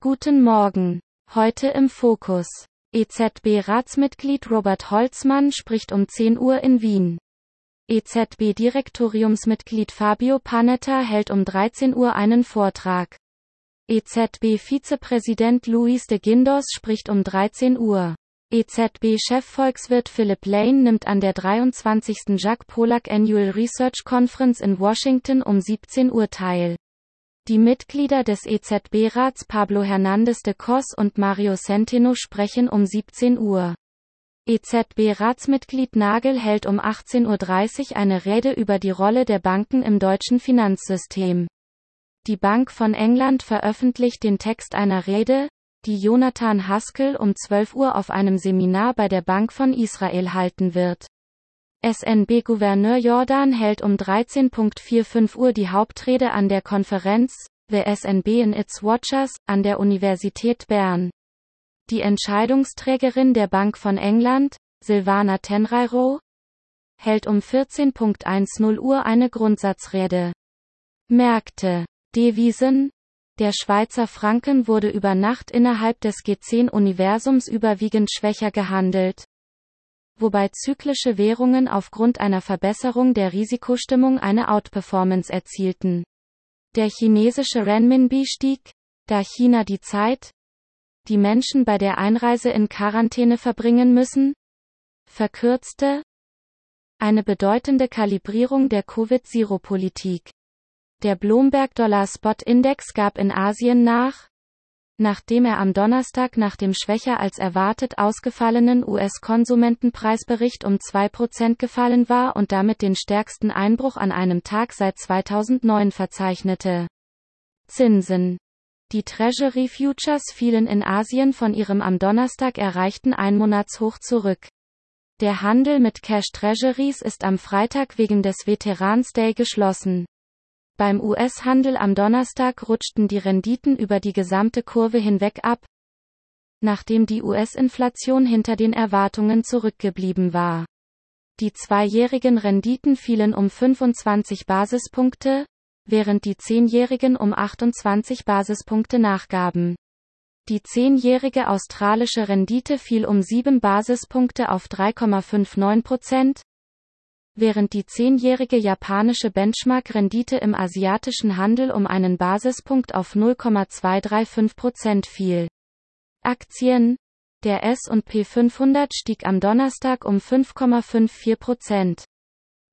Guten Morgen. Heute im Fokus. EZB-Ratsmitglied Robert Holzmann spricht um 10 Uhr in Wien. EZB-Direktoriumsmitglied Fabio Panetta hält um 13 Uhr einen Vortrag. EZB-Vizepräsident Luis de Guindos spricht um 13 Uhr. EZB-Chefvolkswirt Philip Lane nimmt an der 23. Jacques Polak Annual Research Conference in Washington um 17 Uhr teil. Die Mitglieder des EZB-Rats Pablo Hernández de Cos und Mario Centeno sprechen um 17 Uhr. EZB-Ratsmitglied Nagel hält um 18.30 Uhr eine Rede über die Rolle der Banken im deutschen Finanzsystem. Die Bank von England veröffentlicht den Text einer Rede, die Jonathan Haskell um 12 Uhr auf einem Seminar bei der Bank von Israel halten wird. SNB-Gouverneur Jordan hält um 13.45 Uhr die Hauptrede an der Konferenz The SNB in its Watchers an der Universität Bern. Die Entscheidungsträgerin der Bank von England, Silvana Tenreiro, hält um 14.10 Uhr eine Grundsatzrede. Märkte. Devisen. Der Schweizer Franken wurde über Nacht innerhalb des G10-Universums überwiegend schwächer gehandelt wobei zyklische Währungen aufgrund einer Verbesserung der Risikostimmung eine Outperformance erzielten. Der chinesische Renminbi stieg, da China die Zeit, die Menschen bei der Einreise in Quarantäne verbringen müssen, verkürzte, eine bedeutende Kalibrierung der Covid-Zero-Politik. Der Bloomberg Dollar Spot Index gab in Asien nach, nachdem er am Donnerstag nach dem schwächer als erwartet ausgefallenen US-Konsumentenpreisbericht um 2% gefallen war und damit den stärksten Einbruch an einem Tag seit 2009 verzeichnete. Zinsen. Die Treasury Futures fielen in Asien von ihrem am Donnerstag erreichten Einmonatshoch zurück. Der Handel mit Cash Treasuries ist am Freitag wegen des Veterans Day geschlossen. Beim US-Handel am Donnerstag rutschten die Renditen über die gesamte Kurve hinweg ab, nachdem die US-Inflation hinter den Erwartungen zurückgeblieben war. Die zweijährigen Renditen fielen um 25 Basispunkte, während die zehnjährigen um 28 Basispunkte nachgaben. Die zehnjährige australische Rendite fiel um 7 Basispunkte auf 3,59 Prozent, während die zehnjährige japanische Benchmark-Rendite im asiatischen Handel um einen Basispunkt auf 0,235% fiel. Aktien Der S&P 500 stieg am Donnerstag um 5,54%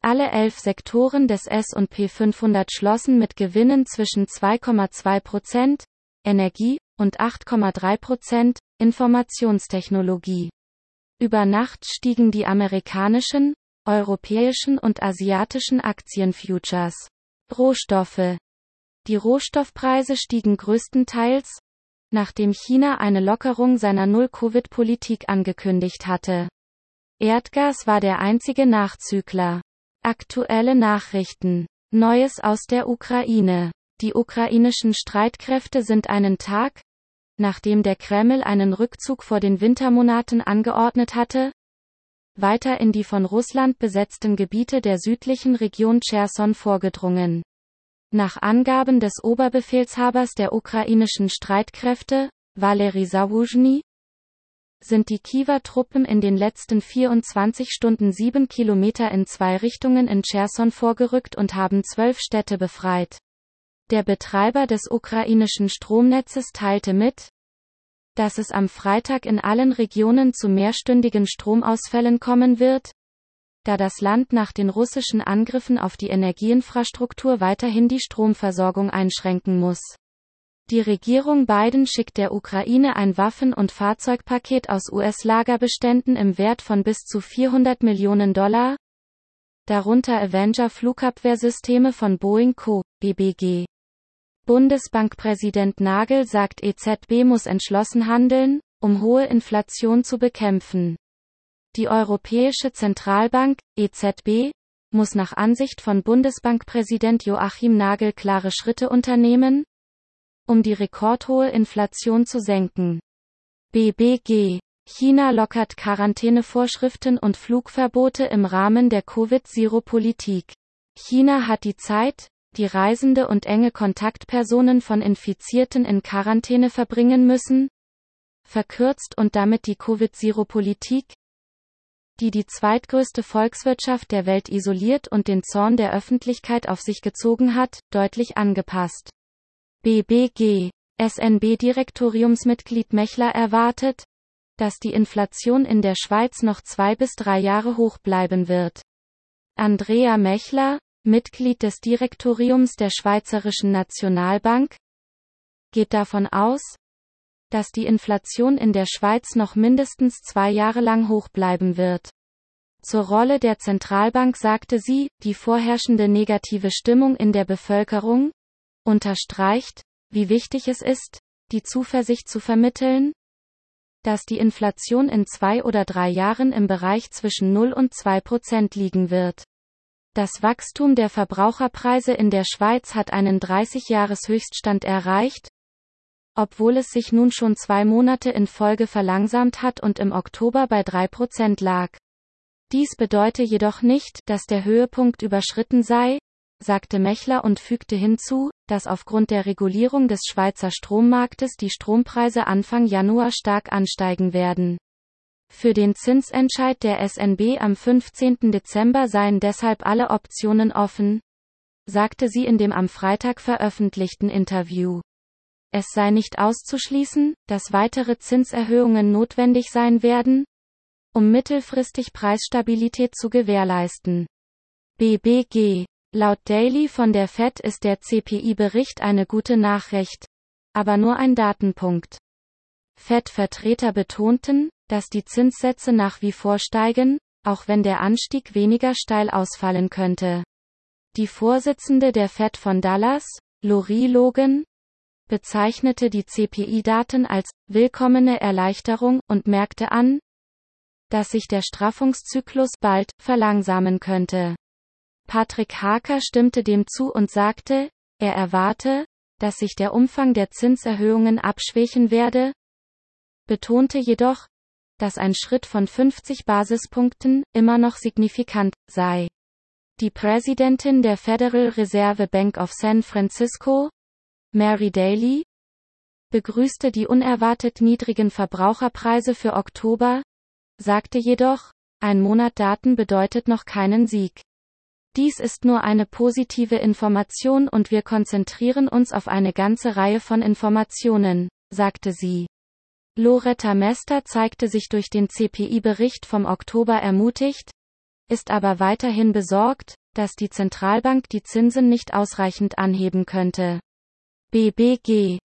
Alle elf Sektoren des S&P 500 schlossen mit Gewinnen zwischen 2,2% Energie und 8,3% Informationstechnologie. Über Nacht stiegen die amerikanischen, europäischen und asiatischen Aktienfutures. Rohstoffe. Die Rohstoffpreise stiegen größtenteils, nachdem China eine Lockerung seiner Null-Covid-Politik angekündigt hatte. Erdgas war der einzige Nachzügler. Aktuelle Nachrichten. Neues aus der Ukraine. Die ukrainischen Streitkräfte sind einen Tag, nachdem der Kreml einen Rückzug vor den Wintermonaten angeordnet hatte, weiter in die von Russland besetzten Gebiete der südlichen Region Cherson vorgedrungen. Nach Angaben des Oberbefehlshabers der ukrainischen Streitkräfte, Valery Zawuzhny, sind die Kiewer Truppen in den letzten 24 Stunden sieben Kilometer in zwei Richtungen in Cherson vorgerückt und haben zwölf Städte befreit. Der Betreiber des ukrainischen Stromnetzes teilte mit, dass es am Freitag in allen Regionen zu mehrstündigen Stromausfällen kommen wird, da das Land nach den russischen Angriffen auf die Energieinfrastruktur weiterhin die Stromversorgung einschränken muss. Die Regierung Biden schickt der Ukraine ein Waffen- und Fahrzeugpaket aus US-Lagerbeständen im Wert von bis zu 400 Millionen Dollar, darunter Avenger Flugabwehrsysteme von Boeing Co. BBG. Bundesbankpräsident Nagel sagt EZB muss entschlossen handeln, um hohe Inflation zu bekämpfen. Die Europäische Zentralbank, EZB, muss nach Ansicht von Bundesbankpräsident Joachim Nagel klare Schritte unternehmen, um die rekordhohe Inflation zu senken. BBG China lockert Quarantänevorschriften und Flugverbote im Rahmen der Covid-Zero-Politik. China hat die Zeit, die Reisende und enge Kontaktpersonen von Infizierten in Quarantäne verbringen müssen? Verkürzt und damit die Covid-Zero-Politik, die die zweitgrößte Volkswirtschaft der Welt isoliert und den Zorn der Öffentlichkeit auf sich gezogen hat, deutlich angepasst. BBG SNB-Direktoriumsmitglied Mechler erwartet, dass die Inflation in der Schweiz noch zwei bis drei Jahre hoch bleiben wird. Andrea Mechler, Mitglied des Direktoriums der Schweizerischen Nationalbank, geht davon aus, dass die Inflation in der Schweiz noch mindestens zwei Jahre lang hoch bleiben wird. Zur Rolle der Zentralbank sagte sie, die vorherrschende negative Stimmung in der Bevölkerung unterstreicht, wie wichtig es ist, die Zuversicht zu vermitteln, dass die Inflation in zwei oder drei Jahren im Bereich zwischen 0 und 2 Prozent liegen wird. Das Wachstum der Verbraucherpreise in der Schweiz hat einen 30-Jahres-Höchststand erreicht, obwohl es sich nun schon zwei Monate in Folge verlangsamt hat und im Oktober bei 3 Prozent lag. Dies bedeute jedoch nicht, dass der Höhepunkt überschritten sei, sagte Mechler und fügte hinzu, dass aufgrund der Regulierung des Schweizer Strommarktes die Strompreise Anfang Januar stark ansteigen werden. Für den Zinsentscheid der SNB am 15. Dezember seien deshalb alle Optionen offen, sagte sie in dem am Freitag veröffentlichten Interview. Es sei nicht auszuschließen, dass weitere Zinserhöhungen notwendig sein werden, um mittelfristig Preisstabilität zu gewährleisten. BBG Laut Daily von der Fed ist der CPI-Bericht eine gute Nachricht. Aber nur ein Datenpunkt. Fed-Vertreter betonten, dass die Zinssätze nach wie vor steigen, auch wenn der Anstieg weniger steil ausfallen könnte. Die Vorsitzende der Fed von Dallas, Lori Logan, bezeichnete die CPI-Daten als willkommene Erleichterung und merkte an, dass sich der Straffungszyklus bald verlangsamen könnte. Patrick Harker stimmte dem zu und sagte, er erwarte, dass sich der Umfang der Zinserhöhungen abschwächen werde, betonte jedoch, dass ein Schritt von 50 Basispunkten immer noch signifikant sei. Die Präsidentin der Federal Reserve Bank of San Francisco, Mary Daly, begrüßte die unerwartet niedrigen Verbraucherpreise für Oktober, sagte jedoch, ein Monat Daten bedeutet noch keinen Sieg. Dies ist nur eine positive Information und wir konzentrieren uns auf eine ganze Reihe von Informationen, sagte sie. Loretta Mester zeigte sich durch den CPI-Bericht vom Oktober ermutigt, ist aber weiterhin besorgt, dass die Zentralbank die Zinsen nicht ausreichend anheben könnte. BBG